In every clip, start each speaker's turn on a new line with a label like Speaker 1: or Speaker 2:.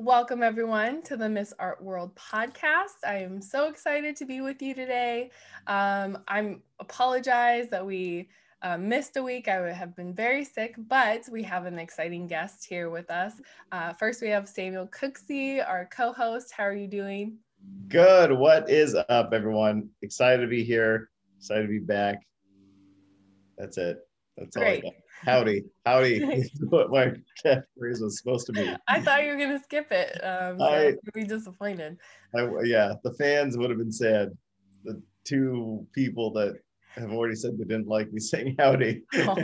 Speaker 1: Welcome, everyone, to the Miss Art World podcast. I am so excited to be with you today. Um, I'm apologize that we uh, missed a week. I would have been very sick, but we have an exciting guest here with us. Uh, first, we have Samuel Cooksey, our co host. How are you doing?
Speaker 2: Good. What is up, everyone? Excited to be here. Excited to be back. That's it. That's all I got. Howdy, howdy. what my catchphrase was supposed to be.
Speaker 1: I thought you were gonna skip it. Um, so I would be disappointed.
Speaker 2: I, yeah, the fans would have been sad. The two people that have already said they didn't like me saying howdy. oh.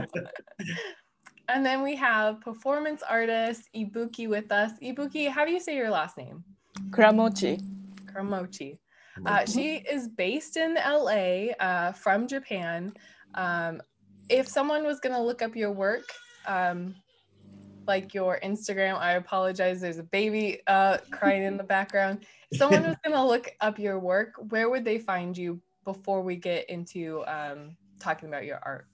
Speaker 1: And then we have performance artist Ibuki with us. Ibuki, how do you say your last name?
Speaker 3: Kuramochi.
Speaker 1: Kuramochi. Uh, she is based in LA uh, from Japan. Um, if someone was going to look up your work, um, like your Instagram, I apologize. There's a baby uh, crying in the background. If someone was going to look up your work, where would they find you before we get into um, talking about your art?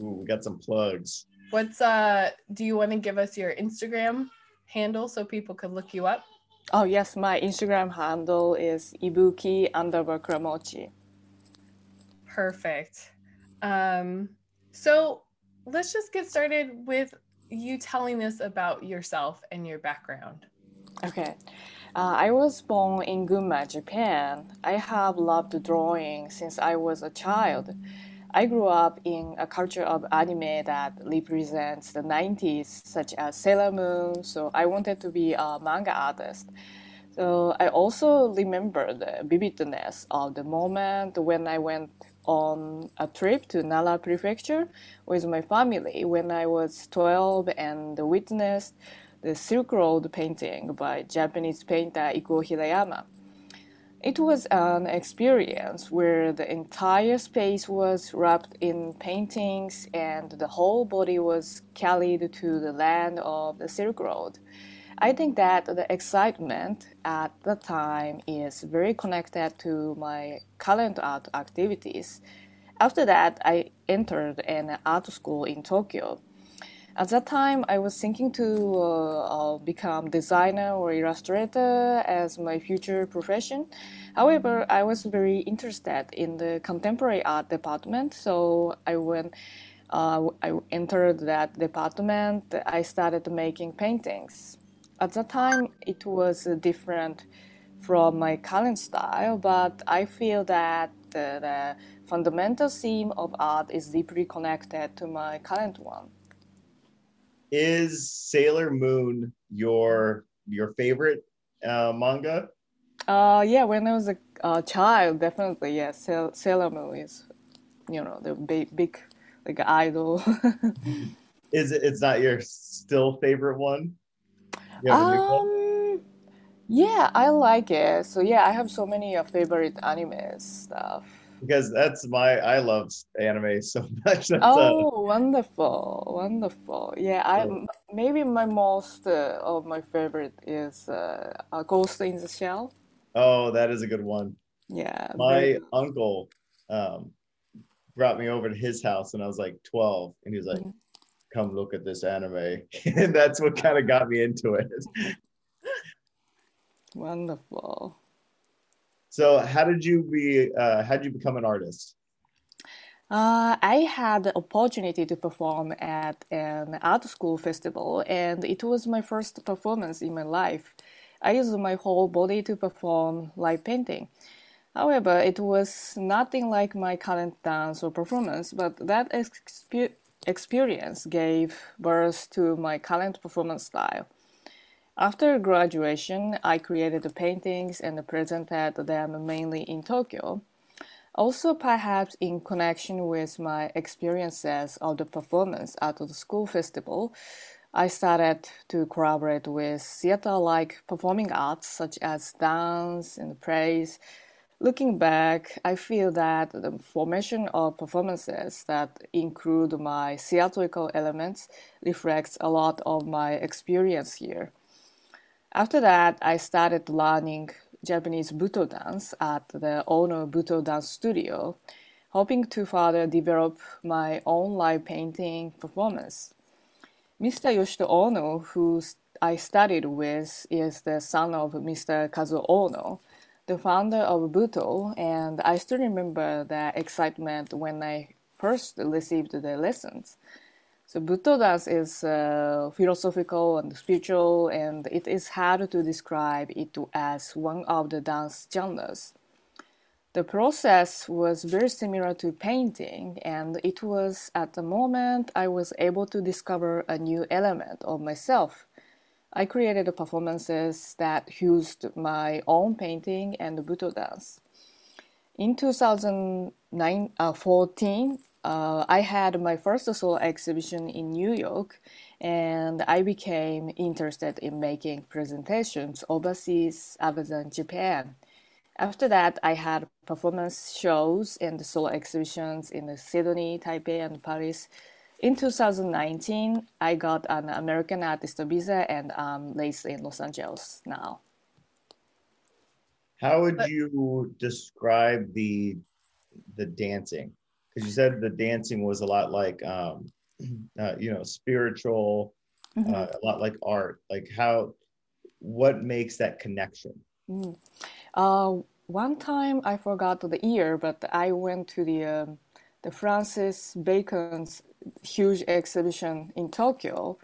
Speaker 2: Ooh, we got some plugs.
Speaker 1: What's uh? Do you want to give us your Instagram handle so people could look you up?
Speaker 3: Oh yes, my Instagram handle is ibuki underbar kuramochi.
Speaker 1: Perfect. Um, so let's just get started with you telling us about yourself and your background.
Speaker 3: Okay. Uh, I was born in Gunma, Japan. I have loved drawing since I was a child. I grew up in a culture of anime that represents the 90s, such as Sailor Moon, so I wanted to be a manga artist. So I also remember the vividness of the moment when I went on a trip to Nara Prefecture with my family when I was 12 and witnessed the Silk Road painting by Japanese painter Ikuo Hirayama. It was an experience where the entire space was wrapped in paintings and the whole body was carried to the land of the Silk Road. I think that the excitement at the time is very connected to my current art activities. After that, I entered an art school in Tokyo. At that time, I was thinking to uh, uh, become designer or illustrator as my future profession. However, I was very interested in the contemporary art department, so I went. Uh, I entered that department. I started making paintings at that time it was different from my current style, but I feel that the, the, fundamental theme of art is deeply connected to my current one.
Speaker 2: Is Sailor Moon your your favorite uh, manga?
Speaker 3: Uh, yeah, when I was a, child, definitely, yes. Yeah, Sailor Moon is, you know, the big, big like idol.
Speaker 2: is it? It's not your still favorite one?
Speaker 3: Um, yeah, I like it. So yeah, I have so many uh, favorite anime stuff.
Speaker 2: Because that's my I love anime so much. That's
Speaker 3: oh, a... wonderful, wonderful. Yeah, I maybe my most uh, of my favorite is uh, Ghost in the Shell.
Speaker 2: Oh, that is a good one.
Speaker 3: Yeah.
Speaker 2: My uncle um, brought me over to his house, and I was like twelve, and he was like. Mm-hmm come look at this anime. and that's what kind of got me into it.
Speaker 3: Wonderful.
Speaker 2: So, how did you be? Uh, how did you become an artist?
Speaker 3: Uh, I had the opportunity to perform at an art school festival, and it was my first performance in my life. I used my whole body to perform live painting. However, it was nothing like my current dance or performance, but that exp- experience gave birth to my current performance style. After graduation, I created the paintings and presented them mainly in Tokyo. Also, perhaps in connection with my experiences of the performance at the school festival, I started to collaborate with theater like performing arts such as dance and praise Looking back, I feel that the formation of performances that include my theatrical elements reflects a lot of my experience here. After that, I started learning Japanese Butoh dance at the Ohno Butoh Dance Studio, hoping to further develop my own live painting performance. Mr. Yoshito Ohno, who I studied with is the son of Mr. Kazuo Ohno, the founder of Butoh, and I still remember the excitement when I first received the lessons. So Butoh dance is uh, philosophical and spiritual, and it is hard to describe it as one of the dance genres. The process was very similar to painting, and it was at the moment I was able to discover a new element of myself. I created performances that used my own painting and Butoh dance. In 2014, uh, uh, I had my first solo exhibition in New York, and I became interested in making presentations overseas other than Japan. After that, I had performance shows and solo exhibitions in Sydney, Taipei, and Paris. In 2019, I got an American artist visa and I'm based in Los Angeles now.
Speaker 2: How would you describe the the dancing? Because you said the dancing was a lot like, um, uh, you know, spiritual, mm-hmm. uh, a lot like art. Like how, what makes that connection?
Speaker 3: Mm. Uh, one time I forgot the year, but I went to the um, the Francis Bacon's huge exhibition in Tokyo.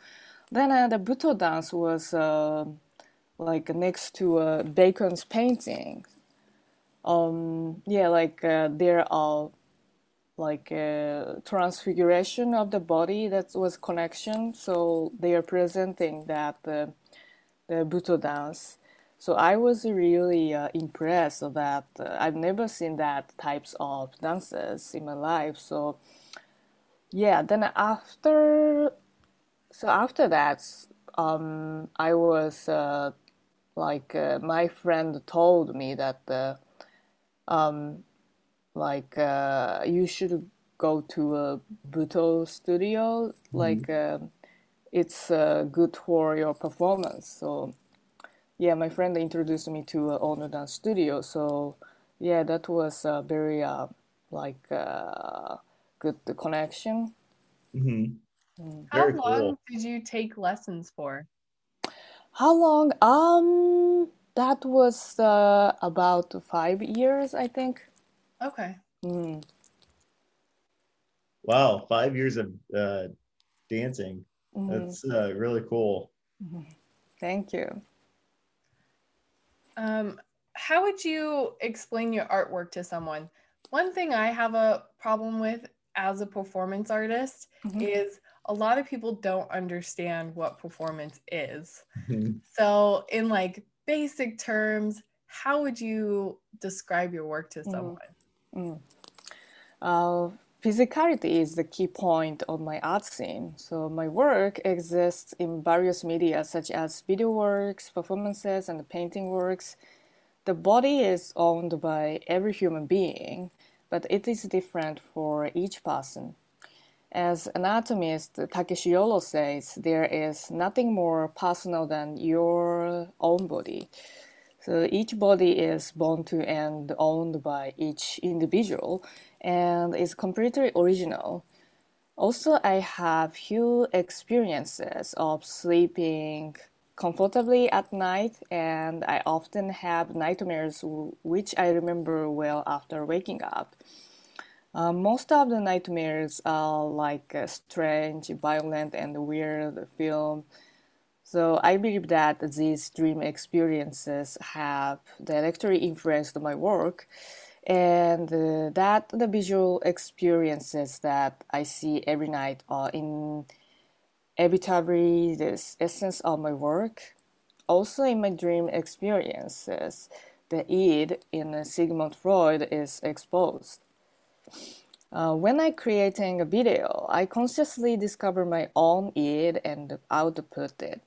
Speaker 3: Then uh, the Butoh dance was uh, like next to uh, Bacon's painting. Um, yeah, like uh, there are like uh, transfiguration of the body that was connection. So they are presenting that the the Butoh dance so I was really uh, impressed that uh, I've never seen that types of dances in my life. So yeah, then after so after that, um, I was uh, like uh, my friend told me that uh, um, like uh, you should go to a Butoh studio, mm-hmm. like it's good for your performance. So yeah, my friend introduced me to uh, Ohno Dance Studio. So yeah, that was a very uh, like uh, good connection.
Speaker 2: Mm-hmm.
Speaker 1: Mm. How very long cool. did you take lessons for?
Speaker 3: How long? Um, that was uh, about five years, I think.
Speaker 1: Okay.
Speaker 3: Mm.
Speaker 2: Wow, five years of uh, dancing. Mm-hmm. That's uh, really cool.
Speaker 3: Mm-hmm. Thank you.
Speaker 1: Um, how would you explain your artwork to someone? One thing I have a problem with as a performance artist mm-hmm. is a lot of people don't understand what performance is. Mm-hmm. So, in like basic terms, how would you describe your work to mm-hmm. someone?
Speaker 3: Mm. Uh, physicality is the key point of my art scene. So, my work exists in various media such as video works, performances, and painting works. The body is owned by every human being, but it is different for each person. As anatomist Takeshi Yoro says, there is nothing more personal than your own body. So each body is born to and owned by each individual and is completely original. Also, I have few experiences of sleeping comfortably at night, and I often have nightmares which I remember well after waking up. Uh, most of the nightmares are like strange, violent, and weird film. So I believe that these dream experiences have directly influenced my work and uh, that the visual experiences that I see every night are in inevitably the essence of my work. Also, in my dream experiences, the id in Sigmund Freud is exposed. Uh, when I creating a video, I consciously discover my own id and output it.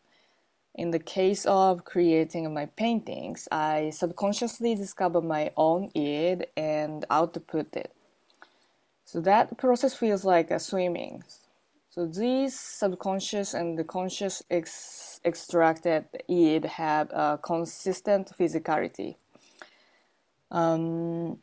Speaker 3: In the case of creating my paintings, I subconsciously discover my own id and output it. So that process feels like a swimming. So these subconscious and the conscious ex- extracted id have a consistent physicality. Um,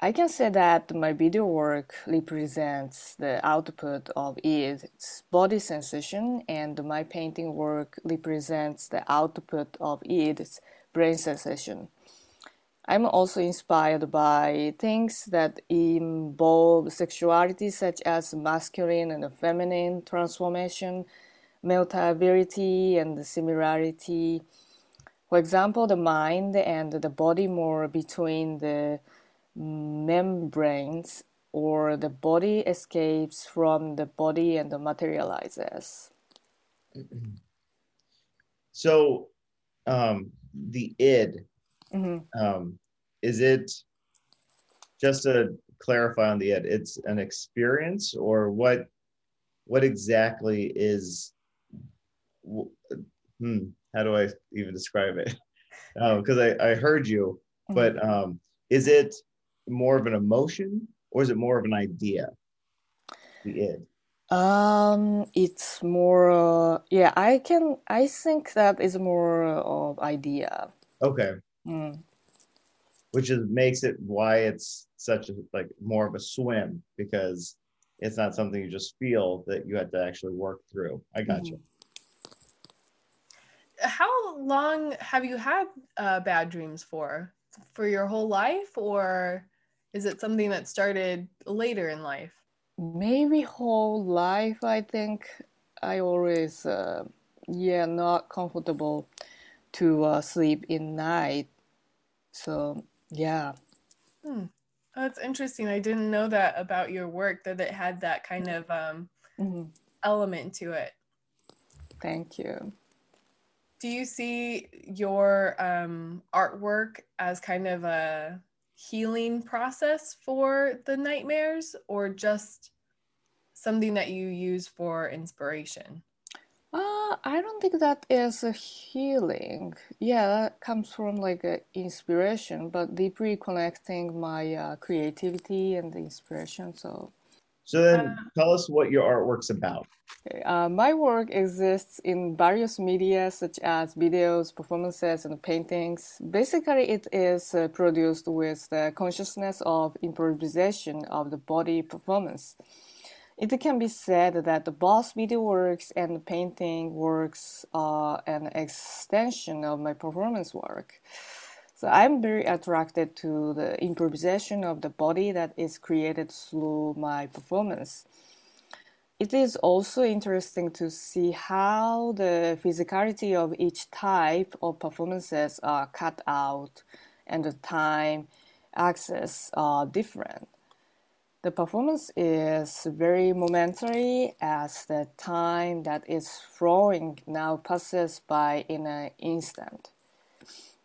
Speaker 3: I can say that my video work represents the output of its body sensation, and my painting work represents the output of its brain sensation. I'm also inspired by things that involve sexuality, such as masculine and feminine transformation, mutability, and similarity. For example, the mind and the body more between the membranes or the body escapes from the body and materializes.
Speaker 2: So, um, the id, mm-hmm. um, is it just to clarify on the id? It's an experience, or what? What exactly is? Hmm, how do I even describe it? Because um, I, I heard you, mm-hmm. but um, is it more of an emotion or is it more of an idea? The id.
Speaker 3: Um, it's more. Uh, yeah, I can. I think that is more of idea.
Speaker 2: Okay. Mm. Which is makes it why it's such a like more of a swim because it's not something you just feel that you had to actually work through. I got mm-hmm. you.
Speaker 1: How long have you had uh, bad dreams for? For your whole life, or is it something that started later in life?
Speaker 3: Maybe whole life. I think I always, uh, yeah, not comfortable to uh, sleep in night. So yeah.
Speaker 1: Hmm. Oh, that's interesting. I didn't know that about your work that it had that kind of um, mm-hmm. element to it.
Speaker 3: Thank you.
Speaker 1: Do you see your um, artwork as kind of a healing process for the nightmares or just something that you use for inspiration?
Speaker 3: Uh, I don't think that is a healing. Yeah, that comes from like inspiration, but deeply connecting my uh, creativity and the inspiration. So
Speaker 2: so then uh, tell us what your artwork's about.
Speaker 3: Okay. Uh, my work exists in various media such as videos, performances, and paintings. Basically, it is uh, produced with the consciousness of improvisation of the body performance. It can be said that the both video works and painting works are an extension of my performance work. So I'm very attracted to the improvisation of the body that is created through my performance. It is also interesting to see how the physicality of each type of performances are cut out and the time access are different. The performance is very momentary as the time that is flowing now passes by in an instant.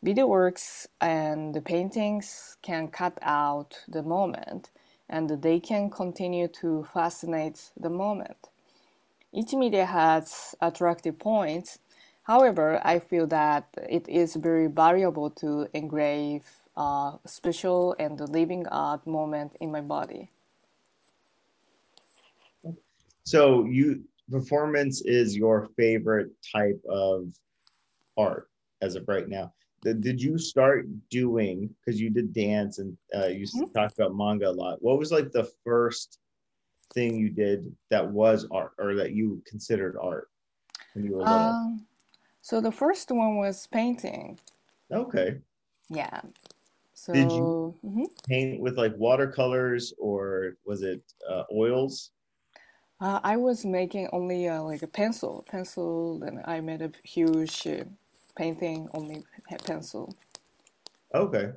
Speaker 3: Video works and the paintings can cut out the moment and they can continue to fascinate the moment. Each media has attractive points. However, I feel that it is very valuable to engrave a special and living art moment in my body.
Speaker 2: So you performance is your favorite type of art as of right now did you start doing because you did dance and uh, you mm-hmm. talked about manga a lot. What was like the first thing you did that was art or that you considered art when you were little? Um,
Speaker 3: so the first one was painting.
Speaker 2: Okay.
Speaker 3: Yeah. So
Speaker 2: did you mm-hmm. paint with like watercolors or was it uh, oils?
Speaker 3: Uh, I was making only uh, like a pencil, pencil, and I made a huge uh, painting only pencil.
Speaker 2: Okay.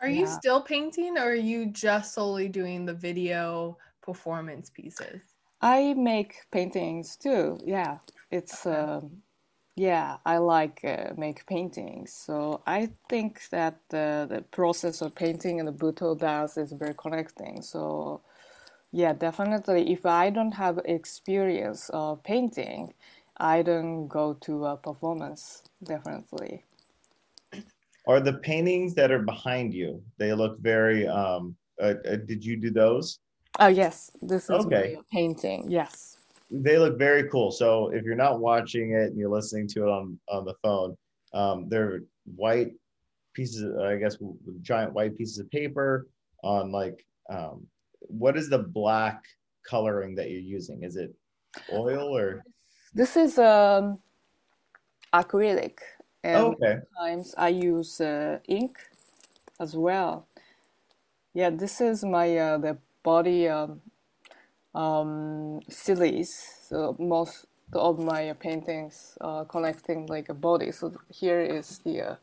Speaker 1: Are yeah. you still painting or are you just solely doing the video performance pieces?
Speaker 3: I make paintings too. Yeah. It's okay. um, yeah, I like uh, make paintings. So I think that the, the process of painting and the Butoh dance is very connecting. So yeah, definitely if I don't have experience of painting, I don't go to a performance, definitely.
Speaker 2: Are the paintings that are behind you? They look very. Um, uh, uh, did you do those?
Speaker 3: Oh yes, this is okay. painting. Yes,
Speaker 2: they look very cool. So if you're not watching it and you're listening to it on on the phone, um, they're white pieces. I guess giant white pieces of paper. on like um, what is the black coloring that you're using? Is it oil or?
Speaker 3: This is um, acrylic. And
Speaker 2: Oh, okay.
Speaker 3: sometimes I use uh, ink as well. Yeah, this is my uh, the body um, um, series. So most of my paintings are connecting like a body. So here is the uh,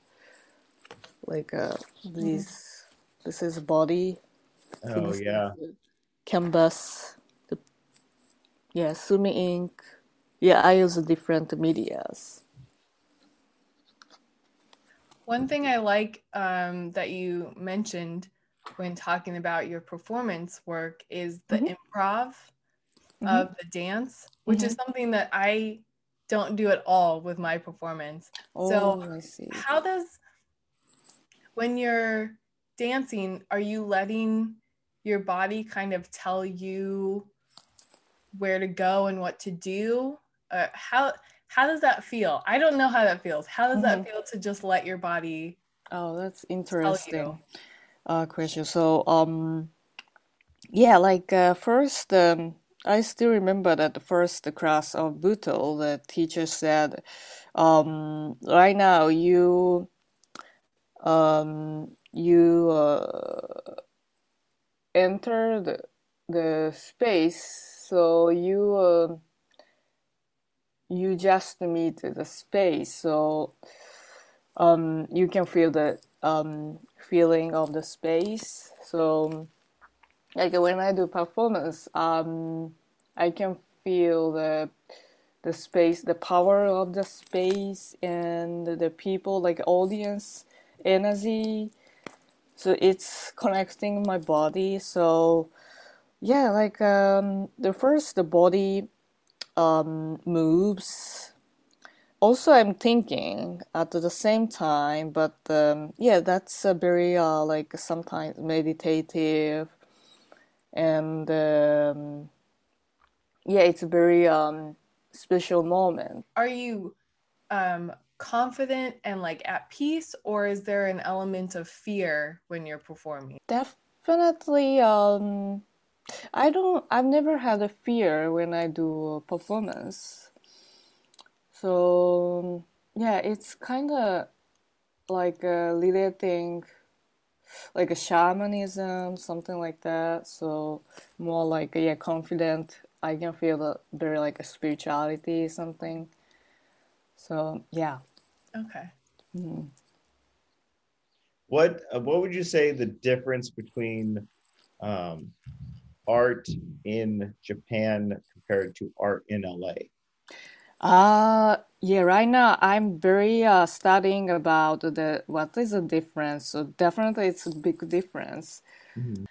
Speaker 3: like uh, this. This is body.
Speaker 2: Oh yeah.
Speaker 3: canvas. The yeah, sumi ink. Yeah, I use different medias.
Speaker 1: One thing I like um, that you mentioned when talking about your performance work is the
Speaker 3: Mhm.
Speaker 1: improv
Speaker 3: Mhm.
Speaker 1: of the dance, which is something that I don't do at all with my performance.
Speaker 3: Oh,
Speaker 1: So,
Speaker 3: I see.
Speaker 1: How does, when you're dancing, are you letting your body kind of tell you where to go and what to do? Uh, how how does that feel? I don't know how that feels. How does that feel to just let your body
Speaker 3: Oh, that's interesting. Uh, question. So, um, yeah, like uh, first, um, I still remember that the first class of Butoh, the teacher said, um, right now you, um, you uh, enter the the space, so you uh, you just meet the space, so um, you can feel the um, feeling of the space. So, like when I do performance, um, I can feel the the space, the power of the space, and the people, like audience energy. So it's connecting my body. So yeah, like um, the first the body um, moves also i'm thinking at the same time but um, yeah that's a very uh, like sometimes meditative and um, yeah it's a very um, special moment
Speaker 1: Are you um, confident and like at peace, or is there an element of fear when you're performing?
Speaker 3: definitely um, i don't i've never had a fear when i do a performance so yeah it's kind of like a relating like a shamanism, something like that. So more like yeah, confident. I can feel the very like a spirituality something. So yeah.
Speaker 1: Okay.
Speaker 3: Mm.
Speaker 2: What uh, what would you say the difference between um, art in Japan compared to art in LA?
Speaker 3: Uh yeah, right now I'm very uh studying about the what is the difference. So definitely it's a big difference.
Speaker 2: Mhm.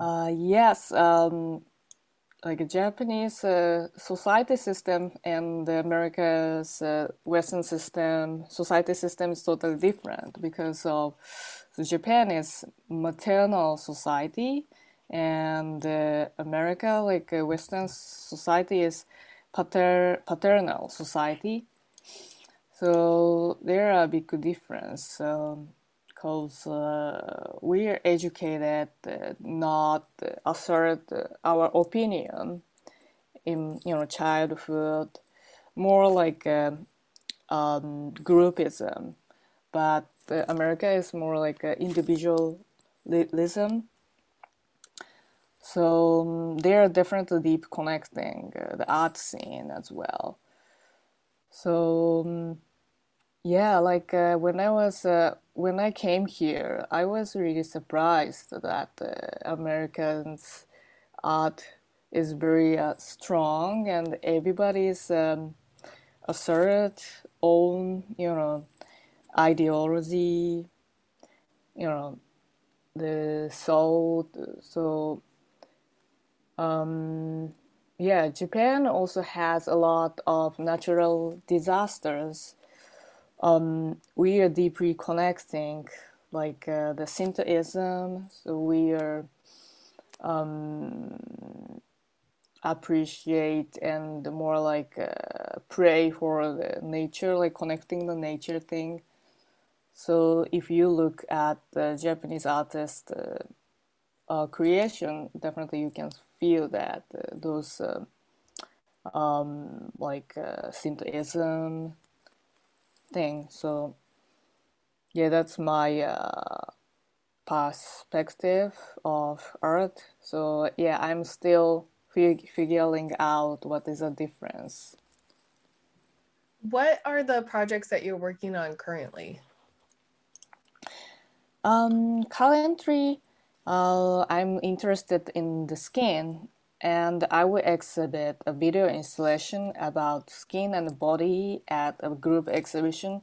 Speaker 3: Uh yes, um like a Japanese uh, society system and the America's uh, Western system, society system is totally different because of so Japan is maternal society and uh, America, like uh, Western society, is pater paternal society. So there are a big difference because uh, we are educated uh, not assert our opinion in you know childhood, more like um, um, groupism, but uh, America is more like uh, individualism. So um, they are definitely deep connecting uh, the art scene as well. So um, yeah, like uh, when I was uh, when I came here, I was really surprised that uh, Americans' art is very uh, strong and everybody's um, assert own you know ideology, you know the soul. So um, yeah, Japan also has a lot of natural disasters. Um, we are deeply connecting, like uh, the Shintoism. So we are um, appreciate and more like uh, pray for the nature, like connecting the nature thing. So if you look at the Japanese artist, uh, uh, creation, definitely you can feel that uh, those uh, um, like uh, symbolism thing. So yeah, that's my uh, perspective of art. So yeah, I'm still fig- figuring out what is the difference.
Speaker 1: What are the projects that you're working on currently?
Speaker 3: Um, currently, uh, I'm interested in the skin, and I will exhibit a video installation about skin and body at a group exhibition,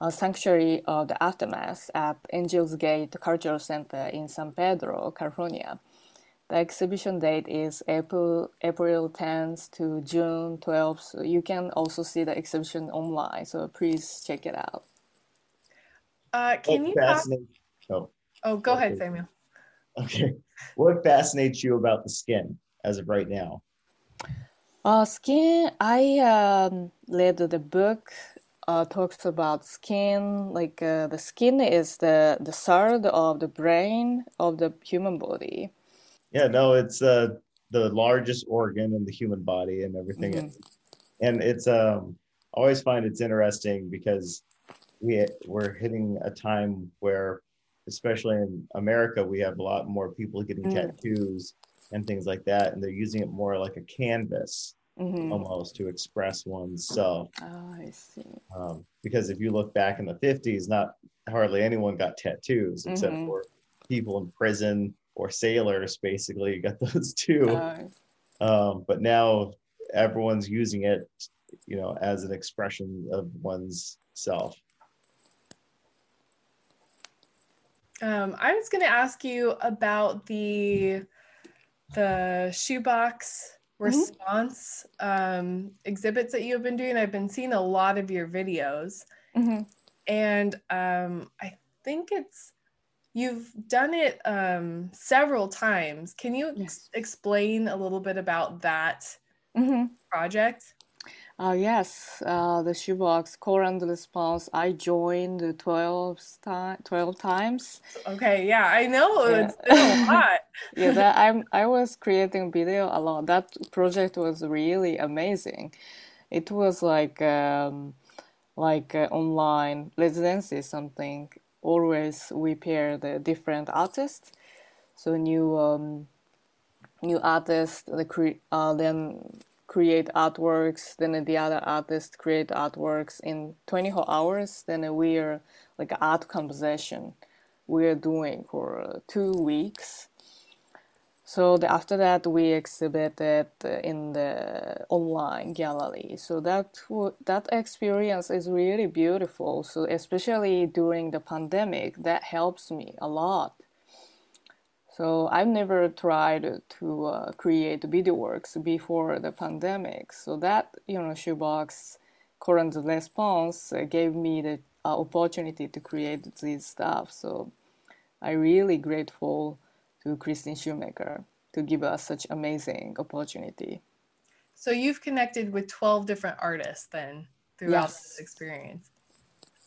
Speaker 3: a Sanctuary of the Aftermath at Angels Gate Cultural Center in San Pedro, California. The exhibition date is April April 10th to June 12th. So you can also see the exhibition online. So please check it out.
Speaker 1: Uh, can
Speaker 2: What
Speaker 1: you talk-
Speaker 2: oh,
Speaker 1: Oh, go ahead, Samuel.
Speaker 2: Okay. What fascinates you about the skin as of right now?
Speaker 3: Uh, skin. I um, read the book. Uh, talks about skin. Like uh, the skin is the the third of the brain of the human body.
Speaker 2: Yeah, no, it's uh the largest organ in the human body and everything.
Speaker 3: Mhm.
Speaker 2: And it's um I always find it's interesting because we we're hitting a time where especially in America we have a lot more people getting
Speaker 3: Mm.
Speaker 2: tattoos and things like that and they're using it more like a canvas
Speaker 3: Mhm.
Speaker 2: almost to express oneself.
Speaker 3: Oh, I see.
Speaker 2: Um, because if you look back in the 50s, not hardly anyone got tattoos except
Speaker 3: Mhm.
Speaker 2: for people in prison or sailors, basically, you got those two.
Speaker 3: Uh,
Speaker 2: Um, but now everyone's using it, you know, as an expression of one's self.
Speaker 1: Um, I was going to ask you about the the shoebox response um, exhibits that you have been doing. I've been seeing a lot of your videos,
Speaker 3: mhm.
Speaker 1: and um, I think it's you've done it um, several times. Can you ex- explain a little bit about that
Speaker 3: Mhm.
Speaker 1: project?
Speaker 3: Uh, yes, uh, the shoebox call and response. I joined 12, ti 12 times.
Speaker 1: Okay, yeah, I know
Speaker 3: Yeah.
Speaker 1: it's a lot.
Speaker 3: Yeah, that I'm I was creating video a lot. That project was really amazing. It was like um, like uh, online residency something. Always we pair the different artists. So new um, new artists the cre- uh, then create artworks. Then the other artists create artworks in 24 hours. Then we are like art composition. We are doing for uh, two weeks. So the, after that, we exhibited in the online gallery. So that that experience is really beautiful. So especially during the pandemic, that helps me a lot. So I've never tried to uh, create video works before the pandemic. So that you know shoebox current response uh, gave me the uh, opportunity to create this stuff. So I'm really grateful to Christine Shoemaker to give us such amazing opportunity.
Speaker 1: So you've connected with 12 different artists then throughout
Speaker 3: Yes.
Speaker 1: this experience.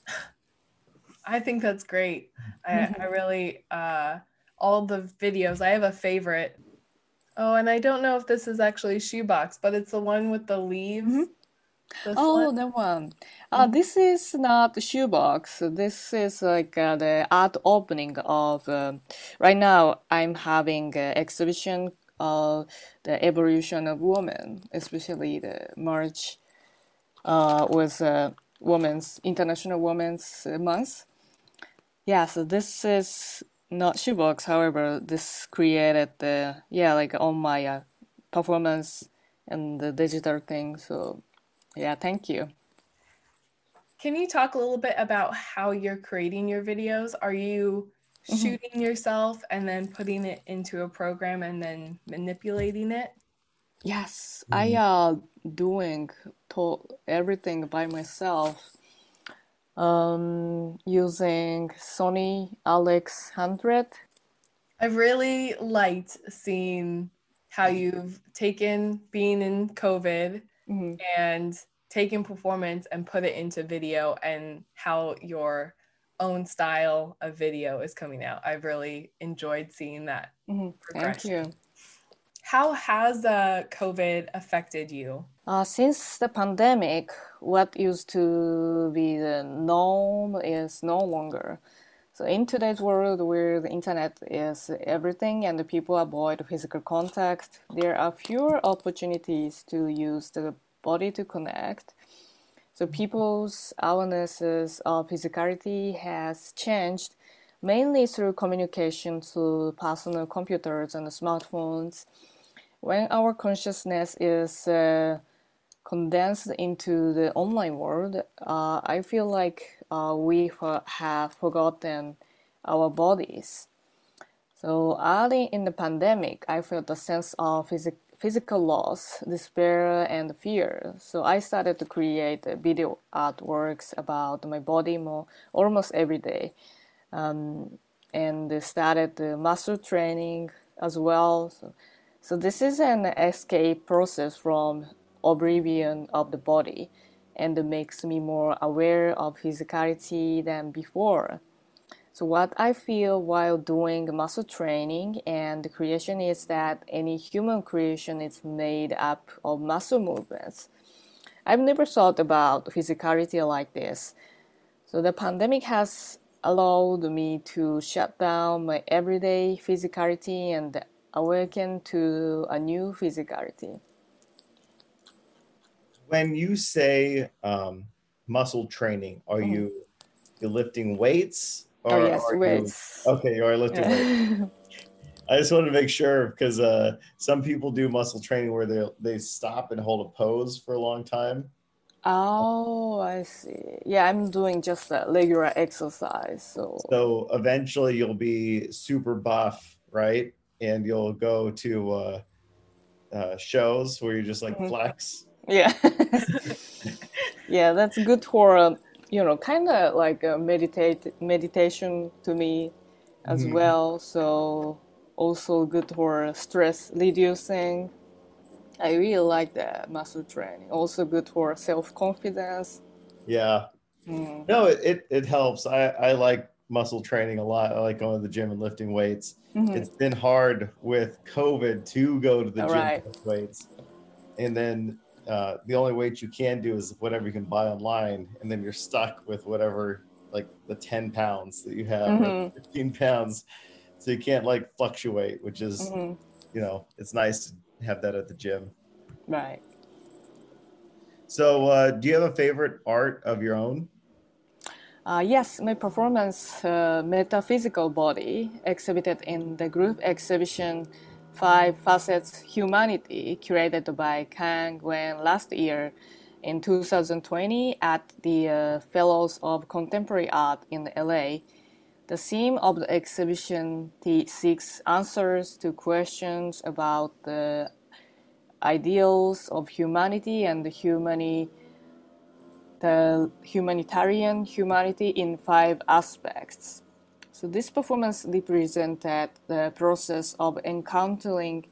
Speaker 1: I think that's great. I, I really, uh, all the videos, I have a favorite. Oh, and I don't know if this is actually Shoebox, but it's the one with the leaves.
Speaker 3: Mhm.
Speaker 1: This
Speaker 3: Oh,
Speaker 1: one.
Speaker 3: that one. Uh, this is not shoebox. This is like uh, the art opening of. um right now, I'm having an exhibition of the evolution of women, especially the March uh, was uh, Women's International Women's Month. Yeah, so this is not shoebox. However, this created the yeah like on my uh, performance and the digital thing. So yeah, thank you.
Speaker 1: Can you talk a little bit about how you're creating your videos? Are you
Speaker 3: Mhm.
Speaker 1: shooting yourself and then putting it into a program and then manipulating it?
Speaker 3: Yes, I uh doing to everything by myself. Um, using Sony Alex 100.
Speaker 1: I've really liked seeing how you've taken being in COVID
Speaker 3: Mhm.
Speaker 1: and taken performance and put it into video and how your own style of video is coming out. I've really enjoyed seeing that.
Speaker 3: Mm-hmm. Thank you.
Speaker 1: How has uh, COVID affected you?
Speaker 3: Uh, since the pandemic, what used to be the norm is no longer. So in today's world where the internet is everything and the people avoid physical contact, there are fewer opportunities to use the body to connect. So people's awarenesses of physicality has changed mainly through communication through personal computers and smartphones. When our consciousness is uh, condensed into the online world, uh, I feel like uh, we have forgotten our bodies. So early in the pandemic, I felt a sense of phys- physical loss, despair, and fear. So I started to create video artworks about my body more, almost every day, um, and started muscle training as well. So, so this is an escape process from oblivion of the body and makes me more aware of physicality than before. So, what I feel while doing muscle training and creation is that any human creation is made up of muscle movements. I've never thought about physicality like this. So, the pandemic has allowed me to shut down my everyday physicality and awaken to a new physicality
Speaker 2: when you say um, muscle training, are mm. you you lifting weights?
Speaker 3: Or oh yes, weights.
Speaker 2: You, okay, you are lifting weights. I just wanted to make sure because uh, some people do muscle training where they they stop and hold a pose for a long time.
Speaker 3: Oh, I see. Yeah, I'm doing just a regular exercise. So
Speaker 2: so eventually you'll be super buff, right? And you'll go to uh, uh, shows where you just like mm-hmm. flex
Speaker 3: yeah. yeah, that's good for uh, you know, kind of like a meditate meditation to me as mm-hmm. well. So also good for stress reducing. I really like that muscle training. Also good for self confidence.
Speaker 2: Yeah. Mm. No, it, it, it helps. I, I like muscle training a lot. I like going to the gym and lifting weights. Mm-hmm. It's been hard with COVID to go to the All gym right. with weights. And then uh, the only weight you can do is whatever you can buy online, and then you're stuck with whatever like the 10 pounds that you have, mm-hmm. 15 pounds. So you can't like fluctuate, which is, mm-hmm. you know, it's nice to have that at the gym.
Speaker 3: Right.
Speaker 2: So, uh, do you have a favorite art of your own?
Speaker 3: Uh, yes, my performance, uh, Metaphysical Body, exhibited in the group exhibition Five Facets Humanity, curated by Kang Wen last year in 2020 at the uh, Fellows of Contemporary Art in LA. The theme of the exhibition seeks answers to questions about the ideals of humanity and the humani- the humanitarian humanity in five aspects. So this performance represented the process of encountering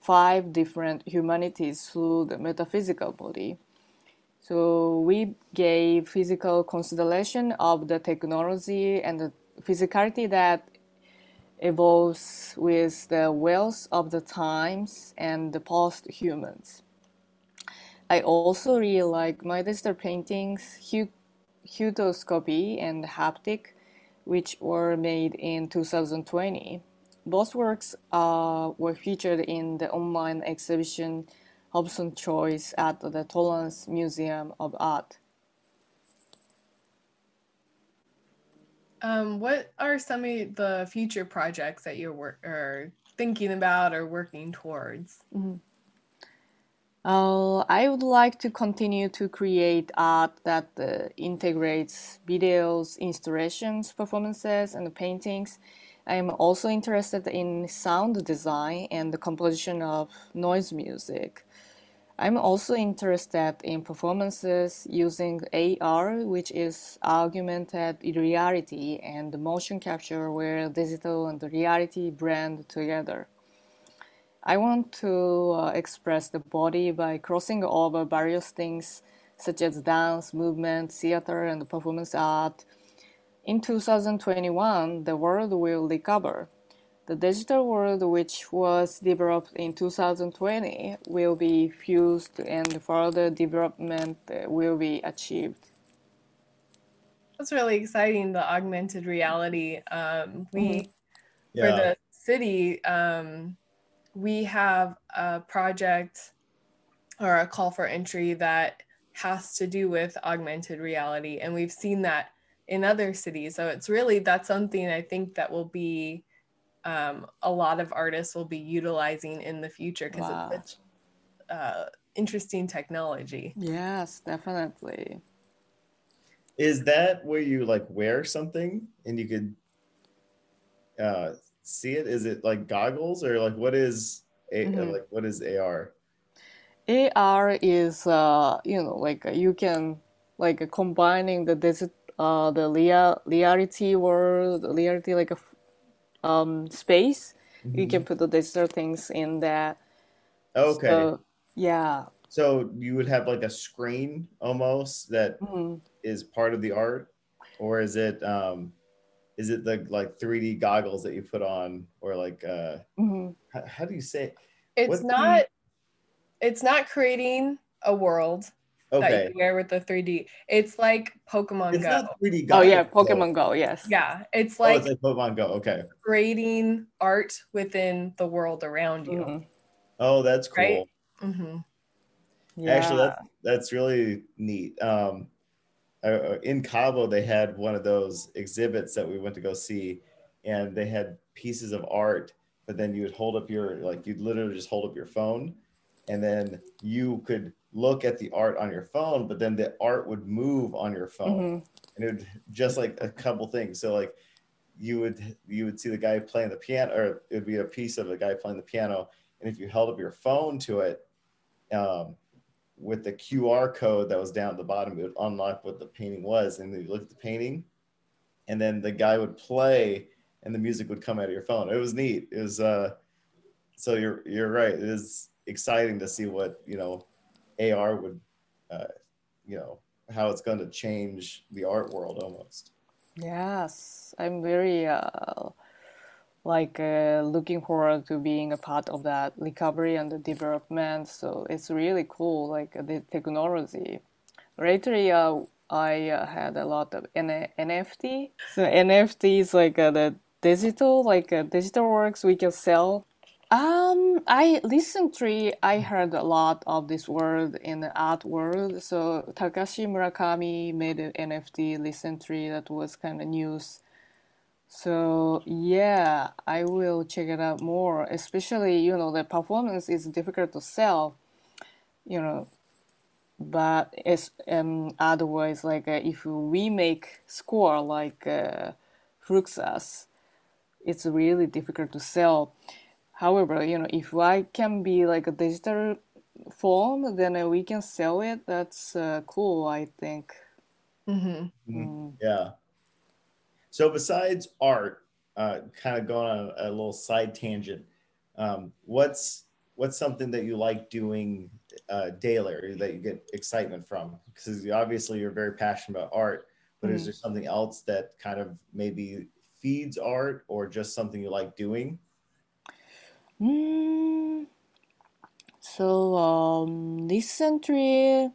Speaker 3: five different humanities through the metaphysical body. So we gave physical consideration of the technology and the physicality that evolves with the wealth of the times and the past humans. I also really like my digital paintings, Heautoscopy and Haptic, which were made in 2020. Both works uh, were featured in the online exhibition Hobson Choice at the Torrance Museum of Art.
Speaker 1: Um, what are some of the future projects that you're wor- or thinking about or working towards?
Speaker 3: Mm-hmm. Uh, I would like to continue to create art that uh, integrates videos, installations, performances, and paintings. I am also interested in sound design and the composition of noise music. I'm also interested in performances using AR, which is augmented reality, and motion capture, where digital and reality blend together. I want to uh, express the body by crossing over various things such as dance, movement, theater, and performance art. in 2021, the world will recover. The digital world, which was developed in 2020, will be fused and further development will be achieved.
Speaker 1: That's really exciting. The augmented reality. Um, we mm-hmm. yeah. for the city, um, we have a project or a call for entry that has to do with augmented reality, and we've seen that in other cities. So it's really that's something I think that will be um, a lot of artists will be utilizing in the future because wow. it's such uh, interesting technology.
Speaker 3: Yes, definitely.
Speaker 2: Is that where you like wear something and you could uh, see it? Is it like goggles or like what is a mm-hmm. like what is AR?
Speaker 3: AR is uh, you know like you can like combining the digital uh, the real reality world reality like a um, space. Mm-hmm. You can mm-hmm. put the digital things in there.
Speaker 2: Okay. So,
Speaker 3: yeah.
Speaker 2: So you would have like a screen almost that mm-hmm. is part of the art, or is it um, is it the like 3D goggles that you put on, or like uh, mm-hmm. how, how, do you say?
Speaker 1: It's what not. You... It's not creating a world okay. that you wear with the 3D. It's like Pokemon it's Go. 3D goggles,
Speaker 3: oh yeah, Pokemon Go. Yes.
Speaker 1: Yeah, it's like,
Speaker 2: oh, it's like Pokemon Go. Okay.
Speaker 1: Creating art within the world around you. Mm-hmm.
Speaker 2: Oh, that's cool. Right? Mm-hmm. Yeah. Actually, that's that's really neat. Um, uh, in Cabo, they had one of those exhibits that we went to go see, and they had pieces of art. But then you would hold up your like you'd literally just hold up your phone, and then you could look at the art on your phone, but then the art would move on your phone, mm-hmm. and it would just like a couple things. So like you would you would see the guy playing the piano, or it would be a piece of a guy playing the piano, and if you held up your phone to it, um, with the QR code that was down at the bottom, it would unlock what the painting was, and you look at the painting, and then the guy would play, and the music would come out of your phone. It was neat. It was uh, so you're you're right. It is exciting to see what you know AR would, uh, you know, how it's going to change the art world almost.
Speaker 3: Yes, I'm very uh, like uh, looking forward to being a part of that recovery and the development. So it's really cool, like the technology. Lately, uh, I uh, had a lot of N- NFT. So NFT is like uh, the digital, like uh, digital works we can sell um, I recently I heard a lot of this word in the art world. So Takashi Murakami made an NFT recently that was kind of news. So yeah, I will check it out more. Especially you know the performance is difficult to sell, you know, but it's um otherwise like uh, if we make score like uh, Fluxus, it's really difficult to sell However, you know, if I can be like a digital form, then uh, we can sell it. That's uh, cool, I think.
Speaker 2: Mm-hmm. Mm. Yeah. So besides art, uh, kind of going on a, a little side tangent, um, what's what's something that you like doing uh, daily or that you get excitement from? Because obviously you're very passionate about art, but mm-hmm. is there something else that kind of maybe feeds art or just something you like doing?
Speaker 3: Mm, so um, recently,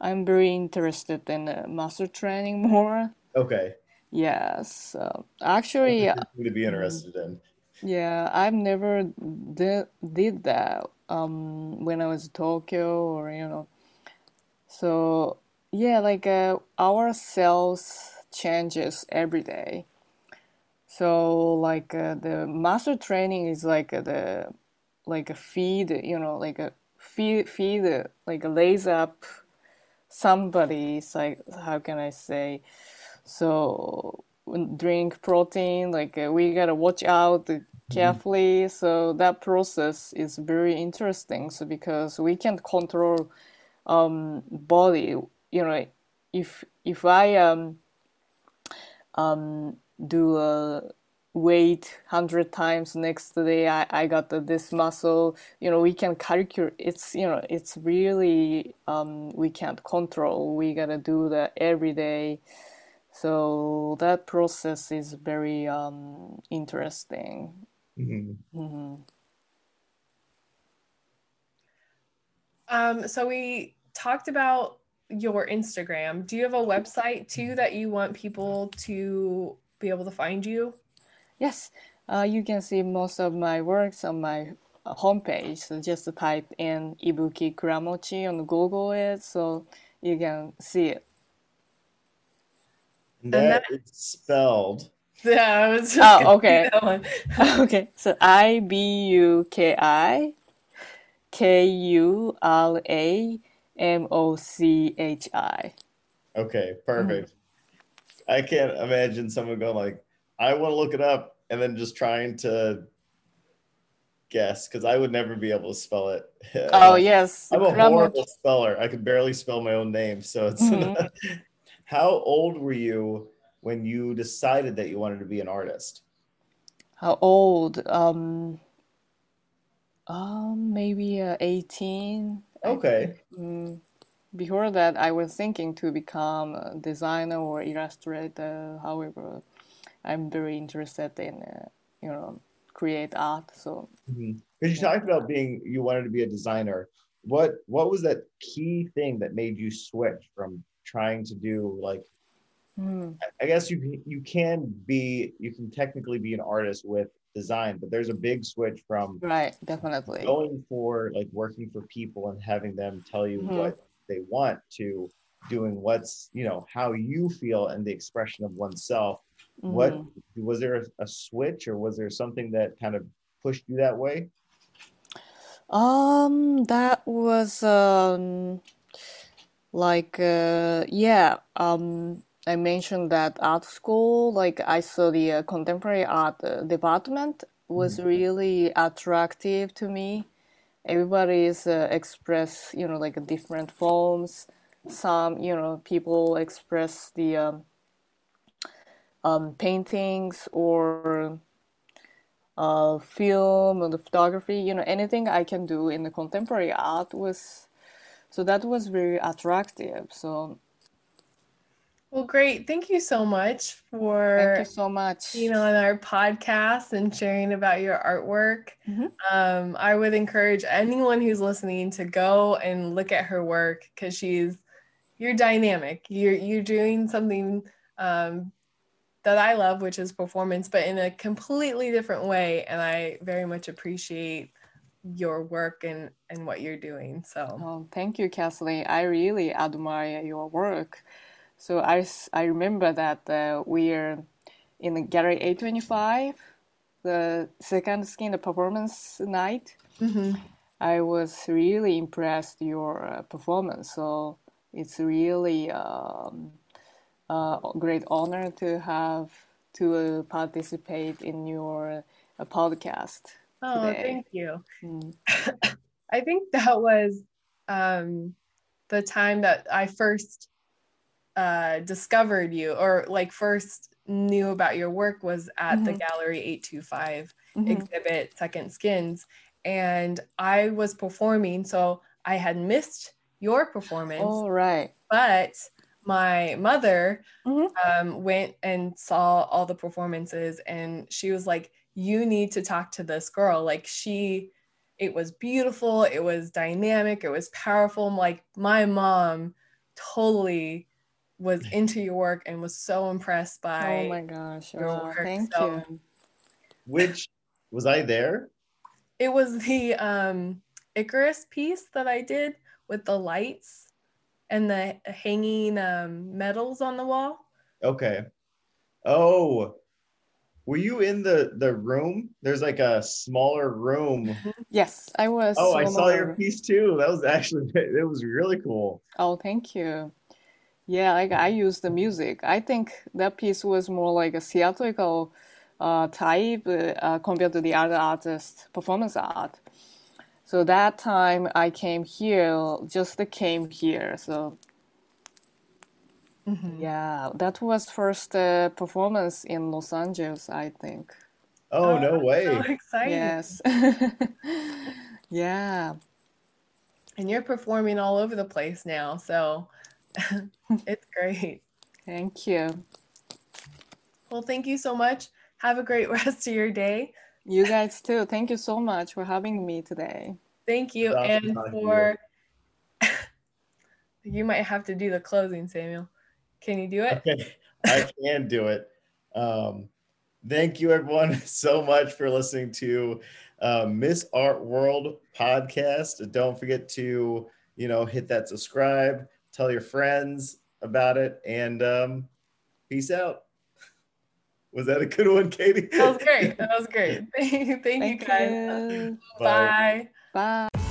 Speaker 3: I'm very interested in uh, master training more.
Speaker 2: Okay.
Speaker 3: Yes, uh, actually,
Speaker 2: to be interested in.
Speaker 3: Yeah, I've never did did that um, when I was in Tokyo or you know. So yeah, like uh, our cells changes every day. So like uh, the master training is like uh, the like a feed, you know, like a feed feed like a lays up somebody. It's like how can I say? So drink protein, like uh, we gotta watch out carefully. Mm-hmm. So that process is very interesting. So because we can't control um, body, you know, if if I um um do a weight 100 times next day I, I got the, this muscle you know we can calculate it's you know it's really um, we can't control we gotta do that every day So that process is very um, interesting. Mm-hmm. Mm-hmm.
Speaker 1: Um, so we talked about your Instagram. Do you have a website too that you want people to be able to find you?
Speaker 3: Yes, uh, you can see most of my works on my uh, homepage. So just type in Ibuki Kuramochi on Google it, so you can see it.
Speaker 2: That, that is spelled.
Speaker 1: Yeah, I was
Speaker 3: oh, okay. okay, so I B U K I K U L A M O C H I.
Speaker 2: Okay, perfect. Mm-hmm. I can't imagine someone going like, I want to look it up and then just trying to guess because I would never be able to spell it.
Speaker 3: Oh yes,
Speaker 2: I'm a horrible speller. I can barely spell my own name. So it's. Mm-hmm. How old were you when you decided that you wanted to be an artist?
Speaker 3: How old? Um, um maybe uh, 18.
Speaker 2: Okay.
Speaker 3: Mm, before that, I was thinking to become a designer or illustrator. However, I'm very interested in, uh, you know, create art. So
Speaker 2: because mm-hmm. you talked about being, you wanted to be a designer. What what was that key thing that made you switch from trying to do like? Mm. I guess you you can be you can technically be an artist with design, but there's a big switch from
Speaker 3: right, definitely
Speaker 2: going for like working for people and having them tell you mm-hmm. what they want to doing what's you know how you feel and the expression of oneself Mm-hmm. What was there a, a switch or was there something that kind of pushed you that way?
Speaker 3: Um, that was um, like uh, yeah. Um, I mentioned that art school, like I saw the uh, contemporary art uh, department was mm-hmm. really attractive to me. Everybody's uh, express, you know, like different forms. Some, you know, people express the um, um, paintings or uh, film or the photography, you know, anything I can do in the contemporary art was, so that was very attractive. So,
Speaker 1: well, great. Thank you so much for
Speaker 3: Thank you so much
Speaker 1: being on our podcast and sharing about your artwork. Mm-hmm. Um, I would encourage anyone who's listening to go and look at her work because she's you're dynamic. You're you're doing something um, that I love, which is performance, but in a completely different way. And I very much appreciate your work and and what you're doing. So,
Speaker 3: oh, thank you, Kathleen. I really admire your work. So I I remember that uh, we're in the Gallery 825, the second skin the performance night. Mm-hmm. I was really impressed your uh, performance. So it's really. Um, uh, great honor to have to uh, participate in your uh, podcast.
Speaker 1: Oh, today. thank you. Mm. I think that was um, the time that I first uh, discovered you, or like first knew about your work, was at mm-hmm. the Gallery 825 mm-hmm. exhibit, Second Skins. And I was performing, so I had missed your performance.
Speaker 3: Oh, right.
Speaker 1: But my mother mm-hmm. um, went and saw all the performances and she was like you need to talk to this girl like she it was beautiful it was dynamic it was powerful like my mom totally was into your work and was so impressed by
Speaker 3: oh my gosh your oh, work. thank so, you
Speaker 2: which was i there
Speaker 1: it was the um icarus piece that i did with the lights and the hanging um, medals on the wall.
Speaker 2: Okay. Oh, were you in the the room? There's like a smaller room.
Speaker 3: Yes, I was.
Speaker 2: Oh, I saw your piece too. That was actually it was really cool.
Speaker 3: Oh, thank you. Yeah, like I used the music. I think that piece was more like a theatrical uh, type uh, compared to the other artist performance art. So that time I came here, just came here. So mm-hmm. yeah, that was first uh, performance in Los Angeles, I think.
Speaker 2: Oh, oh no way!
Speaker 1: So exciting!
Speaker 3: Yes. yeah.
Speaker 1: And you're performing all over the place now, so it's great.
Speaker 3: Thank you.
Speaker 1: Well, thank you so much. Have a great rest of your day.
Speaker 3: You guys too. Thank you so much for having me today.
Speaker 1: Thank you. And for you might have to do the closing, Samuel. Can you do it?
Speaker 2: Okay. I can do it. Um, thank you, everyone, so much for listening to uh, Miss Art World podcast. Don't forget to, you know, hit that subscribe, tell your friends about it, and um, peace out. Was that a good one, Katie?
Speaker 1: That was great. That was great. Thank, thank, thank you, guys. You.
Speaker 3: Bye.
Speaker 1: Bye.
Speaker 3: Bye.